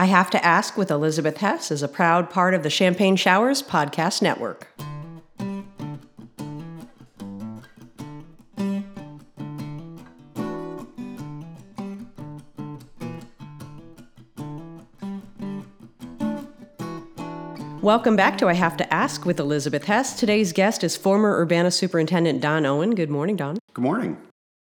I Have to Ask with Elizabeth Hess is a proud part of the Champagne Showers Podcast Network. Welcome back to I Have to Ask with Elizabeth Hess. Today's guest is former Urbana Superintendent Don Owen. Good morning, Don. Good morning.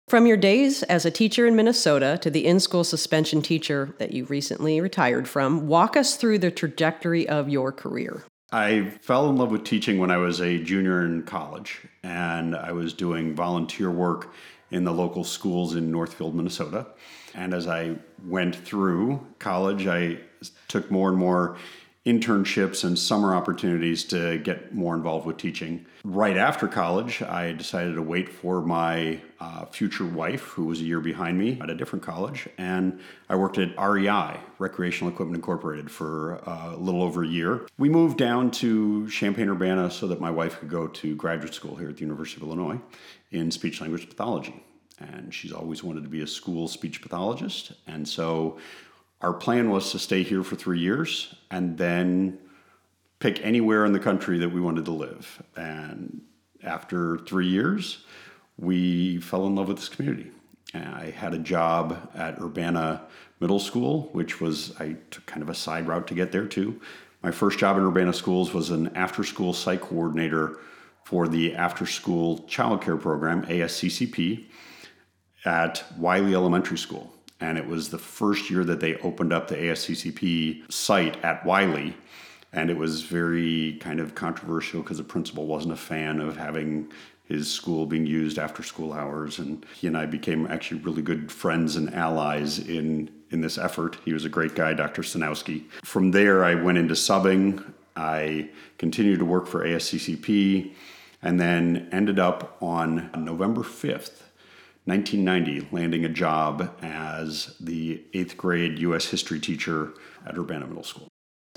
From your days as a teacher in Minnesota to the in school suspension teacher that you recently retired from, walk us through the trajectory of your career. I fell in love with teaching when I was a junior in college, and I was doing volunteer work in the local schools in Northfield, Minnesota. And as I went through college, I took more and more internships and summer opportunities to get more involved with teaching. Right after college, I decided to wait for my uh, future wife, who was a year behind me at a different college, and I worked at REI, Recreational Equipment Incorporated, for uh, a little over a year. We moved down to Champaign Urbana so that my wife could go to graduate school here at the University of Illinois in speech language pathology. And she's always wanted to be a school speech pathologist. And so our plan was to stay here for three years and then pick anywhere in the country that we wanted to live. And after three years, we fell in love with this community. And I had a job at Urbana Middle School, which was, I took kind of a side route to get there too. My first job in Urbana Schools was an after school site coordinator for the after school child care program, ASCCP, at Wiley Elementary School and it was the first year that they opened up the ASCCP site at Wiley. And it was very kind of controversial because the principal wasn't a fan of having his school being used after school hours. And he and I became actually really good friends and allies in, in this effort. He was a great guy, Dr. Stanowski. From there, I went into subbing. I continued to work for ASCCP and then ended up on November 5th 1990, landing a job as the eighth grade U.S. history teacher at Urbana Middle School.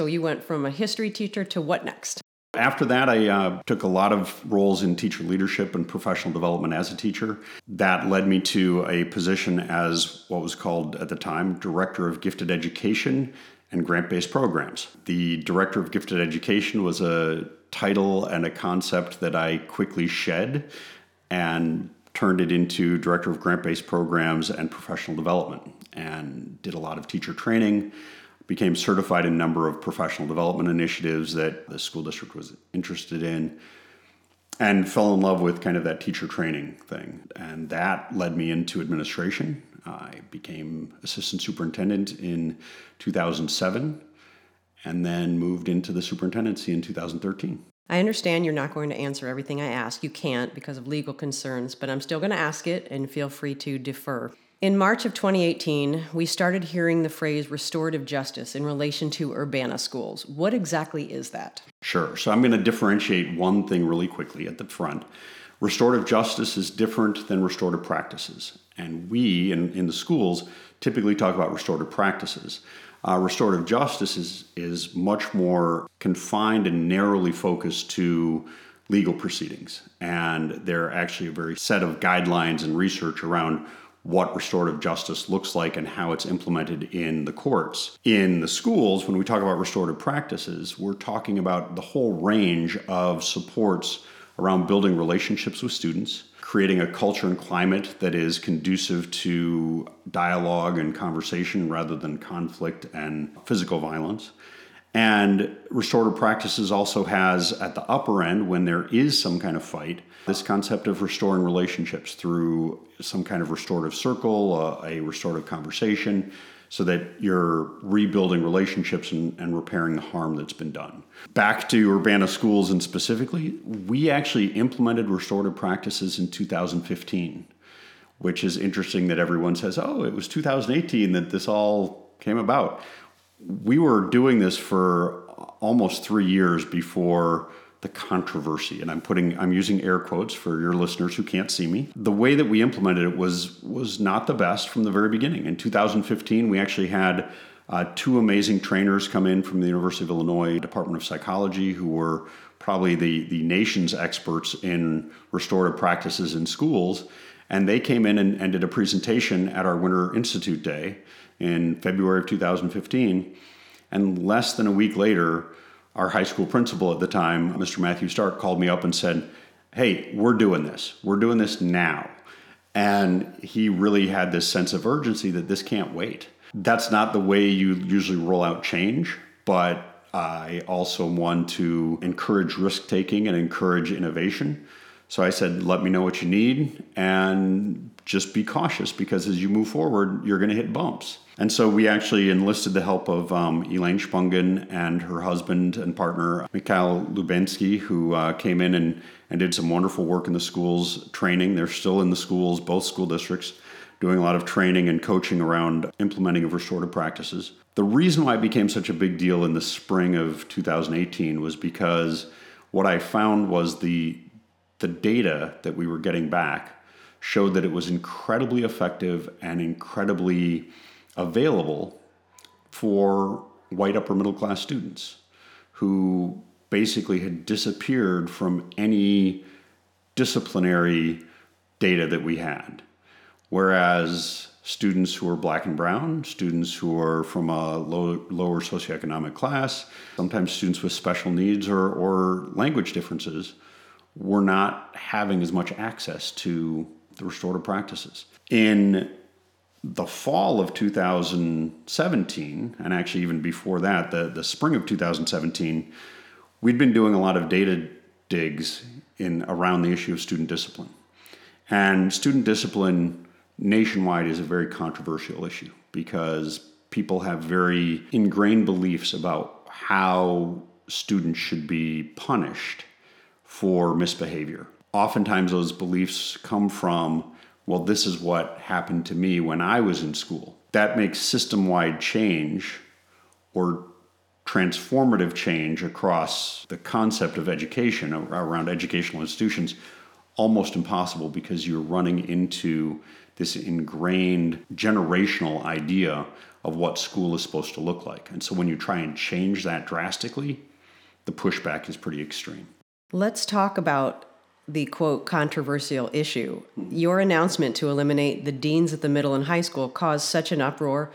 So you went from a history teacher to what next? After that, I uh, took a lot of roles in teacher leadership and professional development as a teacher. That led me to a position as what was called at the time Director of Gifted Education and Grant Based Programs. The Director of Gifted Education was a title and a concept that I quickly shed and turned it into director of grant based programs and professional development and did a lot of teacher training became certified in a number of professional development initiatives that the school district was interested in and fell in love with kind of that teacher training thing. And that led me into administration. I became assistant superintendent in 2007 and then moved into the superintendency in 2013 I understand you're not going to answer everything I ask. You can't because of legal concerns, but I'm still going to ask it and feel free to defer. In March of 2018, we started hearing the phrase restorative justice in relation to Urbana schools. What exactly is that? Sure. So I'm going to differentiate one thing really quickly at the front. Restorative justice is different than restorative practices. And we in, in the schools typically talk about restorative practices. Uh, restorative justice is, is much more confined and narrowly focused to legal proceedings. And there are actually a very set of guidelines and research around what restorative justice looks like and how it's implemented in the courts. In the schools, when we talk about restorative practices, we're talking about the whole range of supports around building relationships with students, creating a culture and climate that is conducive to dialogue and conversation rather than conflict and physical violence. And restorative practices also has at the upper end, when there is some kind of fight, this concept of restoring relationships through some kind of restorative circle, uh, a restorative conversation, so that you're rebuilding relationships and, and, repairing the harm that's been done. Back to Urbana schools and specifically, we actually implemented restorative practices in 2015, which is interesting that everyone says, oh, it was 2018 that this all came about. We were doing this for almost three years before the controversy and i'm putting i'm using air quotes for your listeners who can't see me. The way that we implemented it was was not the best from the very beginning. In 2015 we actually had uh, two amazing trainers come in from the university of illinois department of psychology who were probably the the nation's experts in restorative practices in schools and they came in and, and did a presentation at our winter institute day in february of 2015 And less than a week later, our high school principal at the time, Mr. Matthew Stark, called me up and said, Hey, we're doing this. We're doing this now. And he really had this sense of urgency that this can't wait. That's not the way you usually roll out change, but I also want to encourage risk taking and encourage innovation. So I said, let me know what you need and just be cautious because as you move forward, you're going to hit bumps. And so we actually enlisted the help of um, Elaine Shpungin and her husband and partner, Mikhail Lyubansky, who uh, came in and, and did some wonderful work in the schools, training. They're still in the schools, both school districts, doing a lot of training and coaching around implementing of restorative practices. The reason why it became such a big deal in the spring of 2018 was because what I found was the the data that we were getting back showed that it was incredibly effective and incredibly available for white upper middle class students who basically had disappeared from any disciplinary data that we had. Whereas students who are black and brown, students who are from a low, lower socioeconomic class, sometimes students with special needs or, or language differences, were not having as much access to the restorative practices. In the fall of 2017, and actually even before that, the, the spring of 2017, we'd been doing a lot of data digs in around the issue of student discipline. And student discipline nationwide is a very controversial issue because people have very ingrained beliefs about how students should be punished for misbehavior. Oftentimes, those beliefs come from, well, this is what happened to me when I was in school. That makes system wide change or transformative change across the concept of education around educational institutions almost impossible because you're running into this ingrained generational idea of what school is supposed to look like. And so when you try and change that drastically, the pushback is pretty extreme. Let's talk about the quote controversial issue. Your announcement to eliminate the deans at the middle and high school caused such an uproar.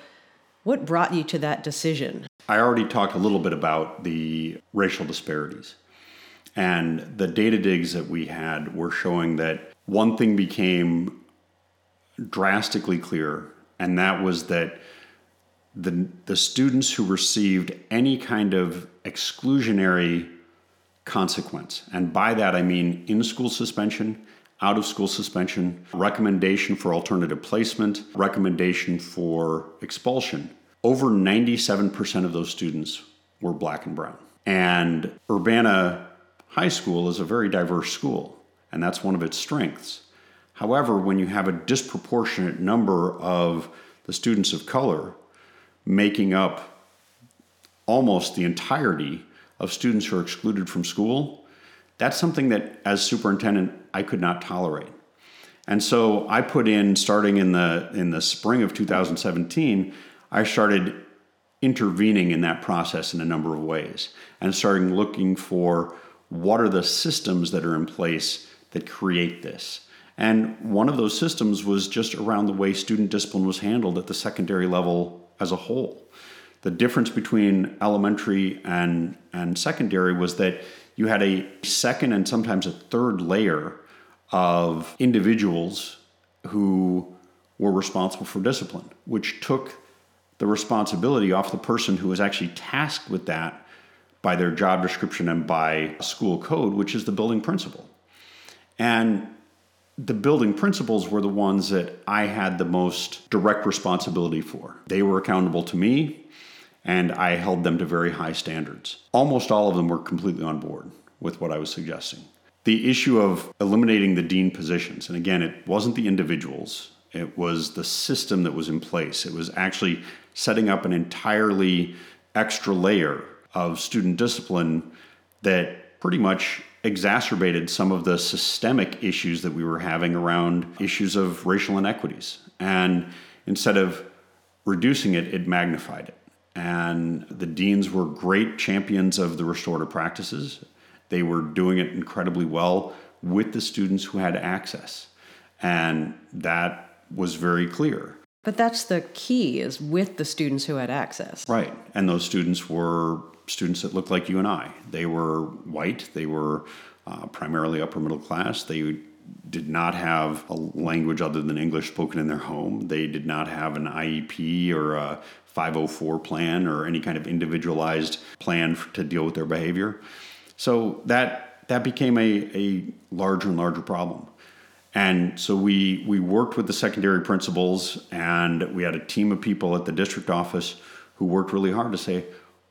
What brought you to that decision? I already talked a little bit about the racial disparities. And the data digs that we had were showing that one thing became drastically clear, and that was that the, the students who received any kind of exclusionary consequence. And by that, I mean in school suspension, out of school suspension, recommendation for alternative placement, recommendation for expulsion. Over 97% of those students were black and brown. And Urbana High School is a very diverse school, and that's one of its strengths. However, when you have a disproportionate number of the students of color making up almost the entirety of students who are excluded from school, that's something that, as superintendent, I could not tolerate. And so I put in, starting in the in the spring of 2017, I started intervening in that process in a number of ways and starting looking for what are the systems that are in place that create this. And one of those systems was just around the way student discipline was handled at the secondary level as a whole the difference between elementary and, and secondary was that you had a second and sometimes a third layer of individuals who were responsible for discipline, which took the responsibility off the person who was actually tasked with that by their job description and by school code, which is the building principal. And the building principals were the ones that I had the most direct responsibility for. They were accountable to me and I held them to very high standards. Almost all of them were completely on board with what I was suggesting. The issue of eliminating the dean positions, and again, it wasn't the individuals, it was the system that was in place. It was actually setting up an entirely extra layer of student discipline that pretty much exacerbated some of the systemic issues that we were having around issues of racial inequities. And instead of reducing it, it magnified it. And the deans were great champions of the restorative practices. They were doing it incredibly well with the students who had access. And that was very clear. But that's the key is with the students who had access. Right. And those students were students that looked like you and I. They were white, they were uh, primarily upper middle class. They did not have a language other than English spoken in their home. They did not have an IEP or a 504 plan or any kind of individualized plan for, to deal with their behavior. So that that became a, a larger and larger problem. And so we we worked with the secondary principals and we had a team of people at the district office who worked really hard to say,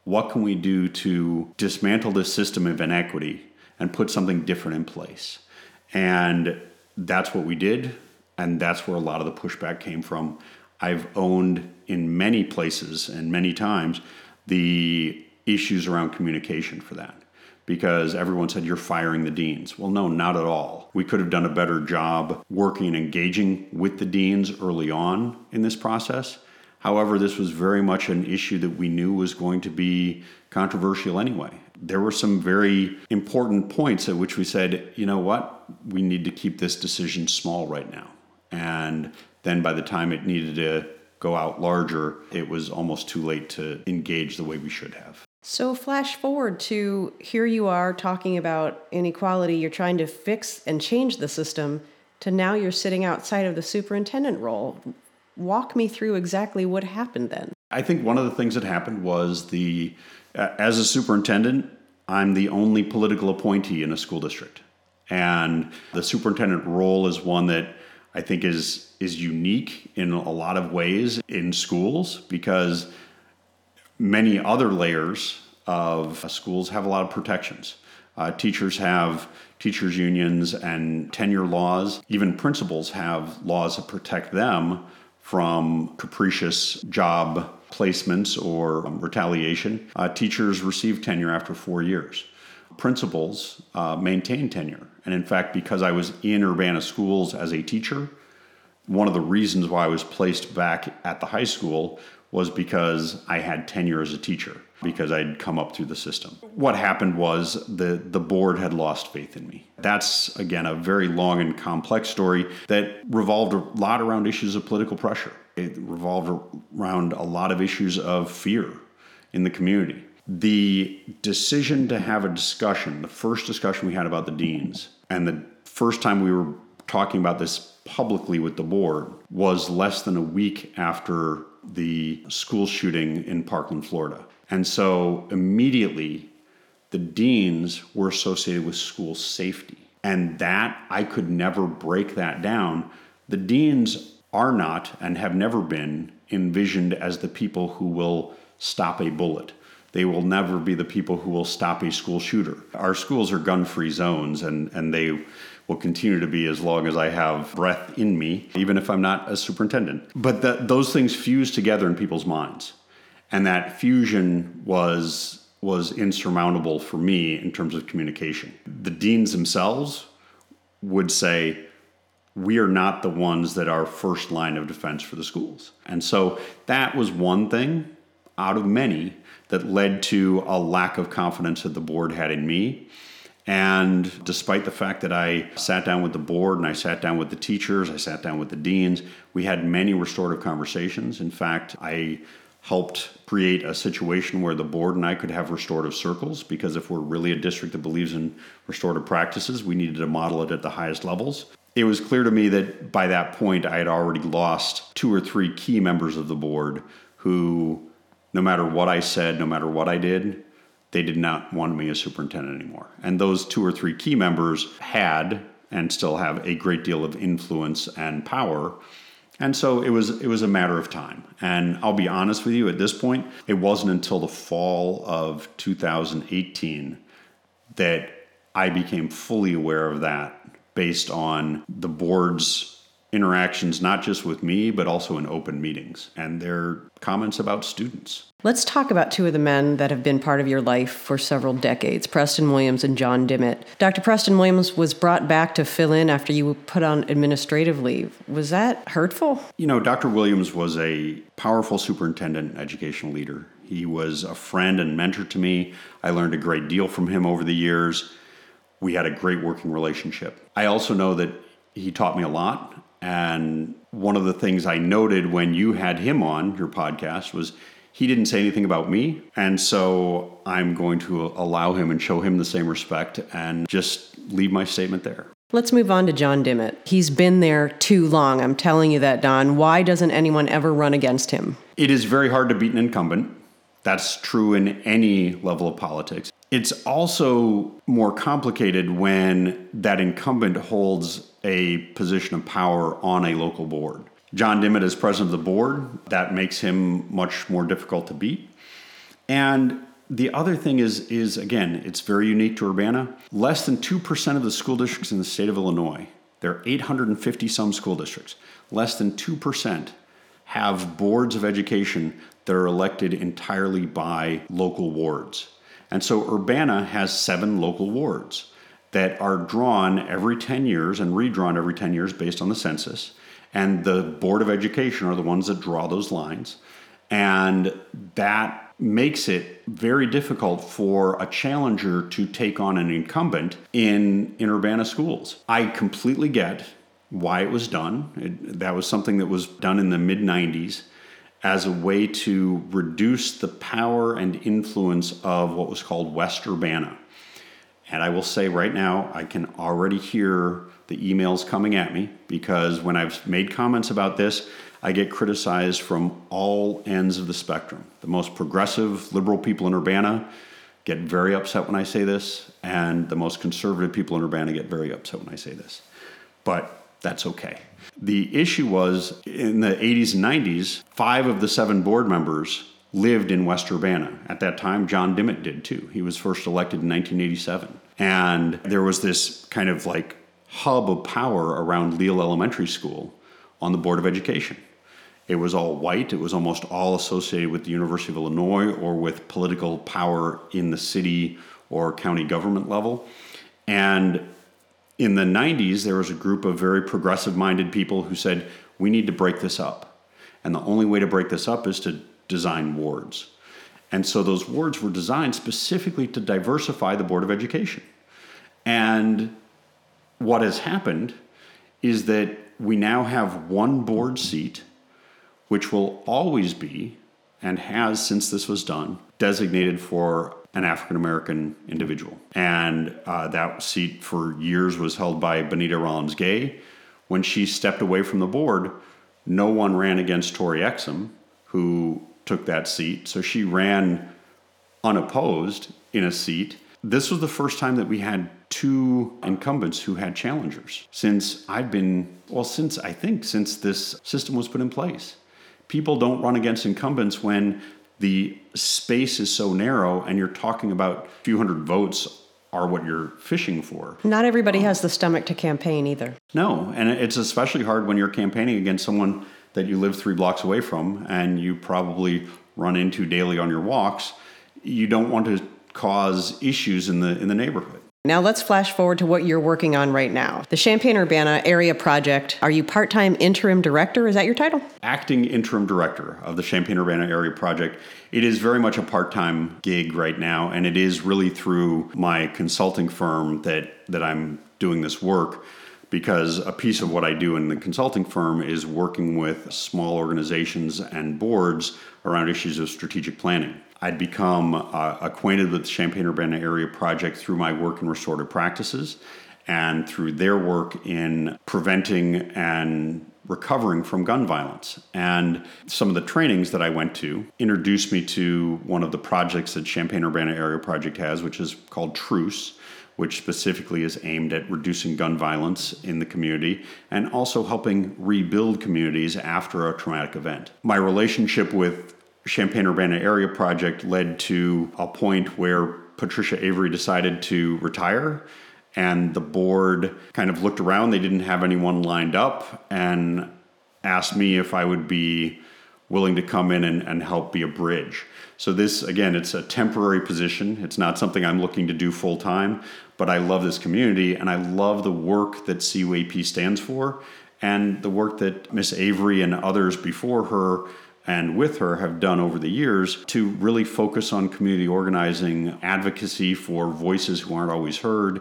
what can we do to dismantle this system of inequity and put something different in place? And that's what we did. And that's where a lot of the pushback came from. I've owned in many places and many times the issues around communication for that because everyone said you're firing the deans. Well, no, not at all. We could have done a better job working and engaging with the deans early on in this process. However, this was very much an issue that we knew was going to be controversial anyway. There were some very important points at which we said, you know what, we need to keep this decision small right now. And then by the time it needed to go out larger, it was almost too late to engage the way we should have. So, flash forward to here you are talking about inequality, you're trying to fix and change the system, to now you're sitting outside of the superintendent role walk me through exactly what happened then. I think one of the things that happened was the, uh, as a superintendent, I'm the only political appointee in a school district. And the superintendent role is one that I think is is unique in a lot of ways in schools because many other layers of schools have a lot of protections. Uh, teachers have teachers unions and tenure laws. Even principals have laws that protect them from capricious job placements or um, retaliation. Uh, teachers receive tenure after four years. Principals uh, maintain tenure. And in fact, because I was in Urbana schools as a teacher, one of the reasons why I was placed back at the high school was because I had tenure as a teacher because I'd come up through the system. What happened was the the board had lost faith in me. That's again a very long and complex story that revolved a lot around issues of political pressure. It revolved around a lot of issues of fear in the community. The decision to have a discussion, the first discussion we had about the deans, and the first time we were talking about this publicly with the board was less than a week after the school shooting in Parkland, Florida. And so immediately the deans were associated with school safety. And that, I could never break that down. The deans are not and have never been envisioned as the people who will stop a bullet. They will never be the people who will stop a school shooter. Our schools are gun free zones, and, and they will continue to be as long as I have breath in me, even if I'm not a superintendent. But those things fuse together in people's minds and that fusion was was insurmountable for me in terms of communication. The deans themselves would say, we are not the ones that are first line of defense for the schools. And so that was one thing out of many that led to a lack of confidence that the board had in me. And despite the fact that I sat down with the board and I sat down with the teachers, I sat down with the deans, we had many restorative conversations. In fact, I helped create a situation where the board and I could have restorative circles because if we're really a district that believes in restorative practices, we needed to model it at the highest levels. It was clear to me that by that point I had already lost two or three key members of the board who, no matter what I said, no matter what I did, they did not want me as superintendent anymore. And those two or three key members had and still have a great deal of influence and power and so it was it was a matter of time. And I'll be honest with you, at this point, it wasn't until the fall of 2018 that I became fully aware of that based on the board's interactions, not just with me, but also in open meetings and their comments about students. Let's talk about two of the men that have been part of your life for several decades Preston Williams and John Dimmitt. Dr. Preston Williams was brought back to fill in after you were put on administrative leave. Was that hurtful? You know, Dr. Williams was a powerful superintendent and educational leader. He was a friend and mentor to me. I learned a great deal from him over the years. We had a great working relationship. I also know that he taught me a lot And one of the things I noted when you had him on your podcast was he didn't say anything about me. And so I'm going to allow him and show him the same respect and just leave my statement there. Let's move on to John Dimmitt. He's been there too long. I'm telling you that, Don. Why doesn't anyone ever run against him? It is very hard to beat an incumbent. That's true in any level of politics. It's also more complicated when that incumbent holds a position of power on a local board. John Dimmitt is president of the board. That makes him much more difficult to beat. And the other thing is, is again, it's very unique to Urbana. Less than 2% of the school districts in the state of Illinois, there are 850 some school districts, less than 2% have boards of education that are elected entirely by local wards. And so Urbana has seven local wards that are drawn every 10 years and redrawn every 10 years based on the census. And the Board of Education are the ones that draw those lines. And that makes it very difficult for a challenger to take on an incumbent in, in Urbana schools. I completely get why it was done. It, that was something that was done in the mid 90s as a way to reduce the power and influence of what was called West Urbana. And I will say right now, I can already hear the emails coming at me because when I've made comments about this, I get criticized from all ends of the spectrum. The most progressive liberal people in Urbana get very upset when I say this, and the most conservative people in Urbana get very upset when I say this. But that's okay. The issue was in the 80s and 90s, five of the seven board members lived in West Urbana. At that time, John Dimmitt did too. He was first elected in 1987. And there was this kind of like hub of power around Leal Elementary School on the Board of Education. It was all white, it was almost all associated with the University of Illinois or with political power in the city or county government level. And in the 90s, there was a group of very progressive minded people who said, we need to break this up. And the only way to break this up is to design wards. And so those wards were designed specifically to diversify the Board of Education. And what has happened is that we now have one board seat, which will always be, and has since this was done, designated for an African American individual. And uh, that seat for years was held by Benita Rollins Gay. When she stepped away from the board, no one ran against Tori Exum, who took that seat. So she ran unopposed in a seat. This was the first time that we had two incumbents who had challengers since I've been, well, since I think since this system was put in place. People don't run against incumbents when the space is so narrow and you're talking about a few hundred votes are what you're fishing for. Not everybody has the stomach to campaign either. No, and it's especially hard when you're campaigning against someone that you live three blocks away from and you probably run into daily on your walks. You don't want to cause issues in the in the neighborhood. Now let's flash forward to what you're working on right now. The Champaign Urbana Area Project. Are you part-time interim director? Is that your title? Acting interim director of the Champaign Urbana Area Project. It is very much a part-time gig right now and it is really through my consulting firm that that I'm doing this work because a piece of what I do in the consulting firm is working with small organizations and boards around issues of strategic planning. I'd become uh, acquainted with the Champaign Urbana Area Project through my work in restorative practices and through their work in preventing and recovering from gun violence. And some of the trainings that I went to introduced me to one of the projects that Champaign Urbana Area Project has, which is called Truce, which specifically is aimed at reducing gun violence in the community and also helping rebuild communities after a traumatic event. My relationship with Champaign Urbana Area Project led to a point where Patricia Avery decided to retire. And the board kind of looked around. They didn't have anyone lined up and asked me if I would be willing to come in and, and help be a bridge. So, this again, it's a temporary position. It's not something I'm looking to do full time, but I love this community and I love the work that CUAP stands for and the work that Miss Avery and others before her and with her have done over the years to really focus on community organizing, advocacy for voices who aren't always heard.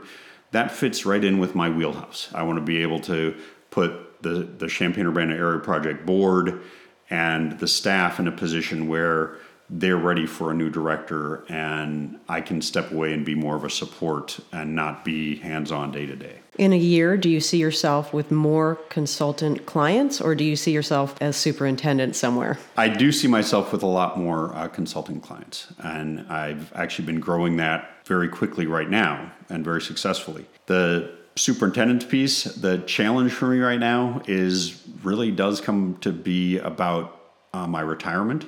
That fits right in with my wheelhouse. I want to be able to put the, the Champaign Urbana Area Project Board and the staff in a position where they're ready for a new director and I can step away and be more of a support and not be hands on day to day. In a year, do you see yourself with more consultant clients or do you see yourself as superintendent somewhere? I do see myself with a lot more uh, consulting clients, and I've actually been growing that very quickly right now and very successfully. The superintendent piece, the challenge for me right now is really does come to be about uh, my retirement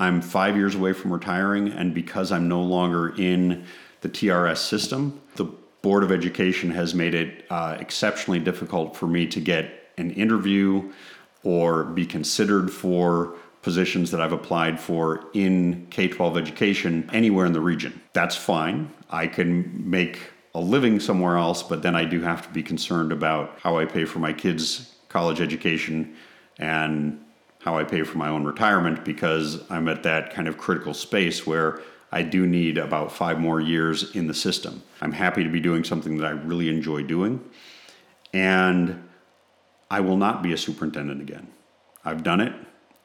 I'm five years away from retiring, and because I'm no longer in the TRS system, the Board of Education has made it uh, exceptionally difficult for me to get an interview or be considered for positions that I've applied for in K 12 education anywhere in the region. That's fine. I can make a living somewhere else, but then I do have to be concerned about how I pay for my kids' college education and how I pay for my own retirement because I'm at that kind of critical space where I do need about five more years in the system. I'm happy to be doing something that I really enjoy doing, and I will not be a superintendent again. I've done it.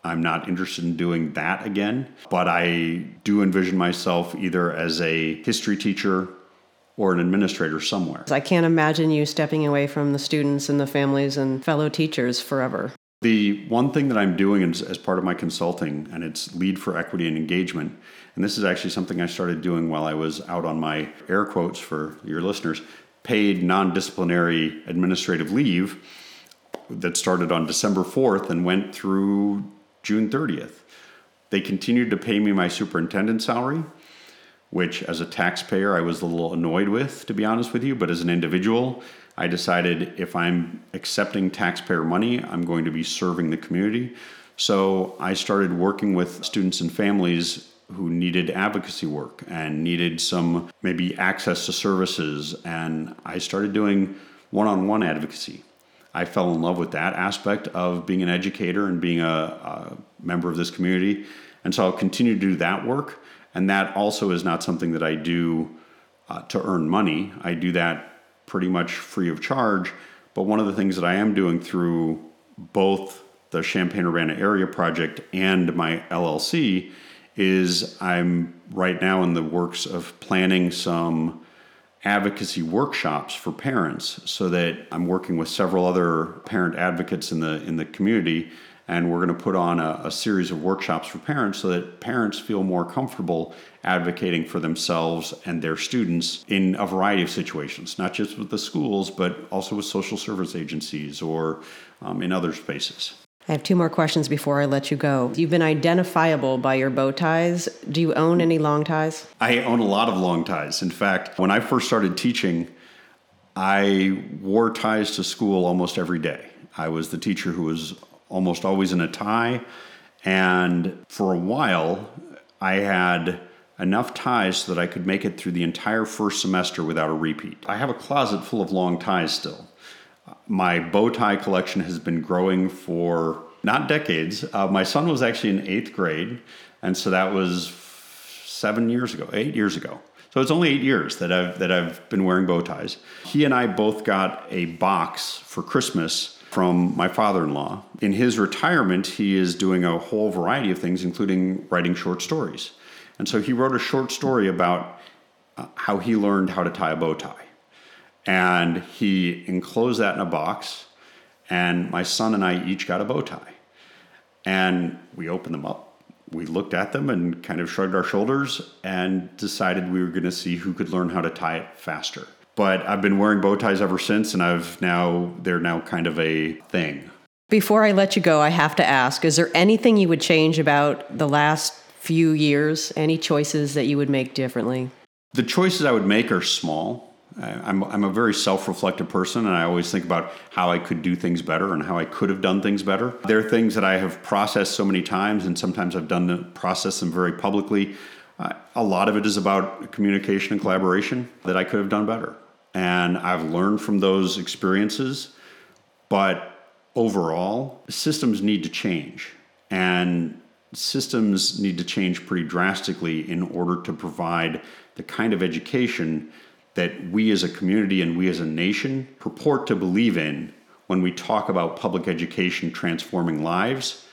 I'm not interested in doing that again, but I do envision myself either as a history teacher or an administrator somewhere. I can't imagine you stepping away from the students and the families and fellow teachers forever. The one thing that I'm doing as, as, part of my consulting, and it's lead for equity and engagement, and this is actually something I started doing while I was out on my air quotes for your listeners, paid non disciplinary administrative leave that started on December 4th and went through June 30th. They continued to pay me my superintendent salary, which as a taxpayer I was a little annoyed with, to be honest with you, but as an individual, I decided if I'm accepting taxpayer money, I'm going to be serving the community. So I started working with students and families who needed advocacy work and needed some maybe access to services. And I started doing one on one advocacy. I fell in love with that aspect of being an educator and being a, a, member of this community. And so I'll continue to do that work. And that also is not something that I do uh, to earn money. I do that pretty much free of charge. But one of the things that I am doing through both the Champaign Urbana Area Project and my LLC is I'm right now in the works of planning some advocacy workshops for parents so that I'm working with several other parent advocates in the in the community and we're going to put on a, a, series of workshops for parents so that parents feel more comfortable advocating for themselves and their students in a variety of situations, not just with the schools, but also with social service agencies or um, in other spaces. I have two more questions before I let you go. You've been identifiable by your bow ties. Do you own any long ties? I own a lot of long ties. In fact, when I first started teaching, I wore ties to school almost every day. I was the teacher who was almost always in a tie. And for a while, I had enough ties so that I could make it through the entire first semester without a repeat. I have a closet full of long ties still. My bow tie collection has been growing for not decades. Uh, my son was actually in eighth grade, and so that was seven years ago, eight years ago. So it's only eight years that I've that I've been wearing bow ties. He and I both got a box for Christmas from my father in law. In his retirement, he is doing a whole variety of things, including writing short stories. And so he wrote a short story about uh, how he learned how to tie a bow tie. And he enclosed that in a box, and my son and I each got a bow tie. And we opened them up. We looked at them and kind of shrugged our shoulders and decided we were going to see who could learn how to tie it faster but I've been wearing bow ties ever since, and I've now they're now kind of a thing. Before I let you go, I have to ask: Is there anything you would change about the last few years? Any choices that you would make differently? The choices I would make are small. I'm, I'm a very self reflective person, and I always think about how I could do things better and how I could have done things better. There are things that I have processed so many times, and sometimes I've done the process them very publicly. Uh, a lot of it is about communication and collaboration that I could have done better. And I've learned from those experiences. But overall, systems need to change. And systems need to change pretty drastically in order to provide the kind of education that we as a community and we as a nation purport to believe in when we talk about public education transforming lives,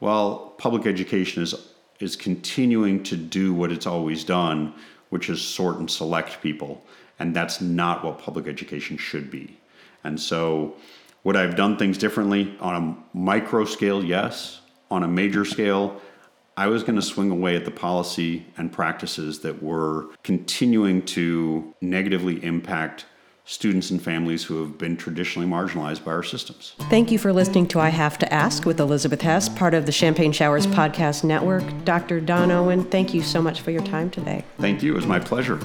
well, public education is is continuing to do what it's always done, which is sort and select people. And that's not what public education should be. And so, would I have done things differently on a micro scale? Yes. On a major scale, I was going to swing away at the policy and practices that were continuing to negatively impact students and families who have been traditionally marginalized by our systems. Thank you for listening to I Have to Ask with Elizabeth Hess, part of the Champagne Showers Podcast Network. Dr. Don Owen, thank you so much for your time today. Thank you. It was my pleasure.